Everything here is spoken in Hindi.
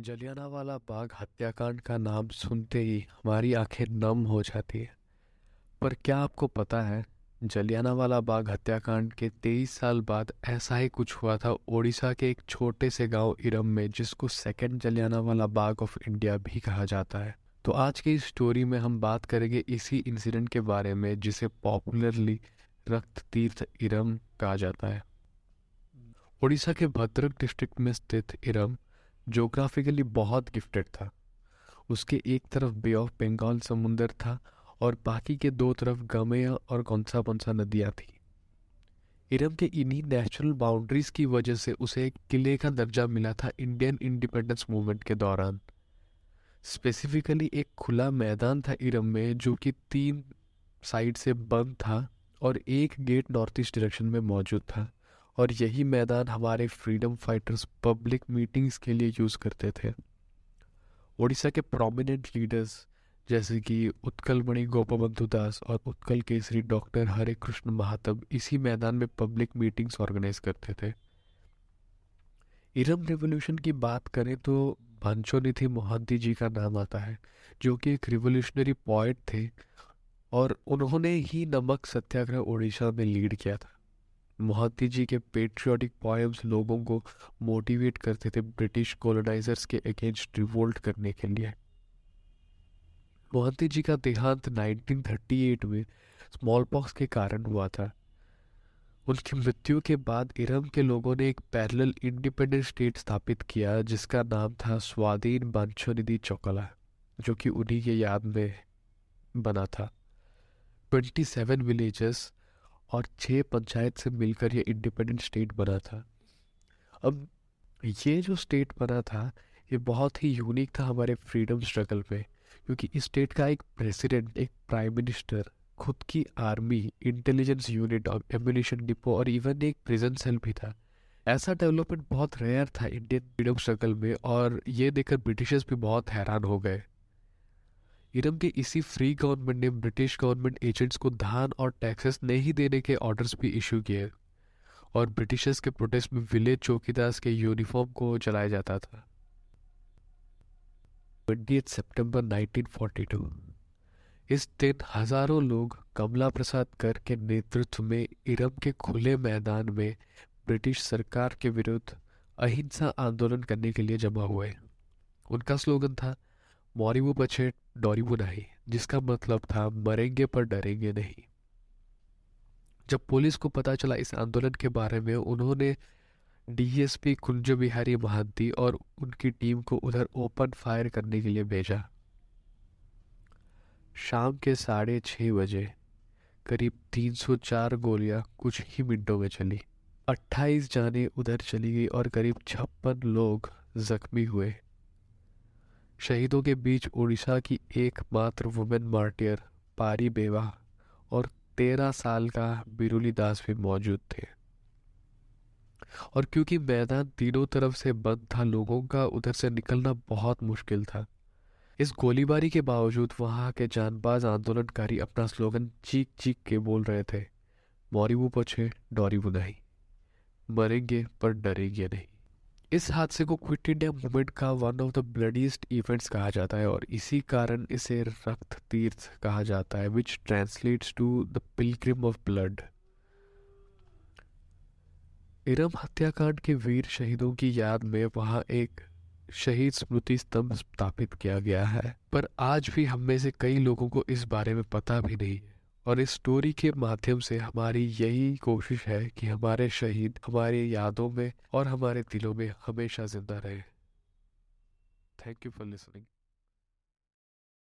जलियांवाला बाग हत्याकांड का नाम सुनते ही हमारी आँखें नम हो जाती है। पर क्या आपको पता है, जलियांवाला बाग हत्याकांड के तेईस साल बाद ऐसा ही कुछ हुआ था ओडिशा के एक छोटे से गाँव इरम में, जिसको second Jallianwala Bagh of India भी कहा जाता है। तो आज की इस स्टोरी में हम बात करेंगे इसी इंसिडेंट के बारे में, जिसे पॉपुलरली रक्त तीर्थ इरम कहा जाता है। ओडिशा के भद्रक डिस्ट्रिक्ट में स्थित इरम जोग्राफिकली बहुत गिफ्टेड था। उसके एक तरफ़ बे ऑफ़ बंगाल समुंदर था और बाकी के दो तरफ़ गमेय और कौनसा पंसा नदियाँ थी। इरम के इन्हीं नेचुरल बाउंड्रीज की वजह से उसे एक किले का दर्जा मिला था इंडियन इंडिपेंडेंस मूवमेंट के दौरान। स्पेसिफिकली एक खुला मैदान था इरम में जो कि तीन साइड से बंद था और एक गेट नॉर्थ ईस्ट डायरेक्शन में मौजूद था। और यही मैदान हमारे फ्रीडम फाइटर्स पब्लिक मीटिंग्स के लिए यूज़ करते थे। उड़ीसा के प्रोमिनेंट लीडर्स जैसे कि उत्कल मणि, गोपबंधु दास और उत्कल केसरी, डॉक्टर हरे कृष्ण महातब इसी मैदान में पब्लिक मीटिंग्स ऑर्गेनाइज करते थे। इरम रेवोल्यूशन की बात करें तो निधि मोहंती जी का नाम आता है, जो कि एक रिवोल्यूशनरी पॉइंट थे और उन्होंने ही नमक सत्याग्रह उड़ीसा में लीड किया था। मोहती जी के पेट्रियाटिक पोएम्स लोगों को मोटिवेट करते थे ब्रिटिश कॉलोनाइजर्स के अगेंस्ट रिवोल्ट करने के लिए। मोहती जी का देहांत 1938 में स्मॉल पॉक्स के कारण हुआ था। उनकी मृत्यु के बाद इरम के लोगों ने एक पैरेलल इंडिपेंडेंट स्टेट स्थापित किया, जिसका नाम था स्वाधीन बांछोनिधि चौकला, जो कि उन्हीं के याद में बना था। 27 विलेजेस और छः पंचायत से मिलकर ये इंडिपेंडेंट स्टेट बना था। अब ये जो स्टेट बना था, ये बहुत ही यूनिक था हमारे फ्रीडम स्ट्रगल में, क्योंकि इस स्टेट का एक प्रेसिडेंट एक प्राइम मिनिस्टर खुद की आर्मी इंटेलिजेंस यूनिट और एम्यूनिशन डिपो और इवन एक प्रिजन सेल भी था। ऐसा डेवलपमेंट बहुत रेयर था इंडियन फ्रीडम स्ट्रगल में और ये देखकर ब्रिटिशर्स भी बहुत हैरान हो गए। इरम के इसी फ्री गवर्नमेंट ने ब्रिटिश गवर्नमेंट एजेंट्स को धान और टैक्सेस नहीं देने के ऑर्डर्स भी इशू किए और ब्रिटिशर्स के प्रोटेस्ट में विलेज चौकीदास के यूनिफॉर्म को चलाया जाता था। सितंबर 1942 इस दिन हज़ारों लोग कमला प्रसाद कर के नेतृत्व में इरम के खुले मैदान में ब्रिटिश सरकार के विरुद्ध अहिंसा आंदोलन करने के लिए जमा हुए। उनका स्लोगन था मोरिबू बचे डोरिबू नहीं, जिसका मतलब था मरेंगे पर डरेंगे नहीं। जब पुलिस को पता चला इस आंदोलन के बारे में, उन्होंने डीएसपी कुंज बिहारी महादी और उनकी टीम को उधर ओपन फायर करने के लिए भेजा। शाम के साढ़े छः बजे, करीब 304 गोलियाँ कुछ ही मिनटों में चली। 28 जाने उधर चली गई और करीब छप्पन लोग जख्मी हुए। शहीदों के बीच उड़ीसा की एकमात्र वुमेन मार्टियर पारी बेवा और तेरह साल का बिरुली दास भी मौजूद थे। और क्योंकि मैदान तीनों तरफ़ से बंद था, लोगों का उधर से निकलना बहुत मुश्किल था। इस गोलीबारी के बावजूद वहाँ के जानबाज आंदोलनकारी अपना स्लोगन चीख चीख के बोल रहे थे मौरीबू पछे डोरीबू नहीं। मरेंगे पर डरेंगे नहीं। इस हादसे को क्विट इंडिया मूवमेंट का one of the bloodiest events कहा जाता है और इसी कारण इसे रक्त तीर्थ कहा जाता है which translates to the pilgrim of blood Eram हत्याकांड के वीर शहीदों की याद में वहाँ एक शहीद स्मृति स्तंभ स्थापित किया गया है, पर आज भी हम में से कई लोगों को इस बारे में पता भी नहीं है। और इस स्टोरी के माध्यम से हमारी यही कोशिश है कि हमारे शहीद हमारे यादों में और हमारे दिलों में हमेशा ज़िंदा रहे। Thank you for listening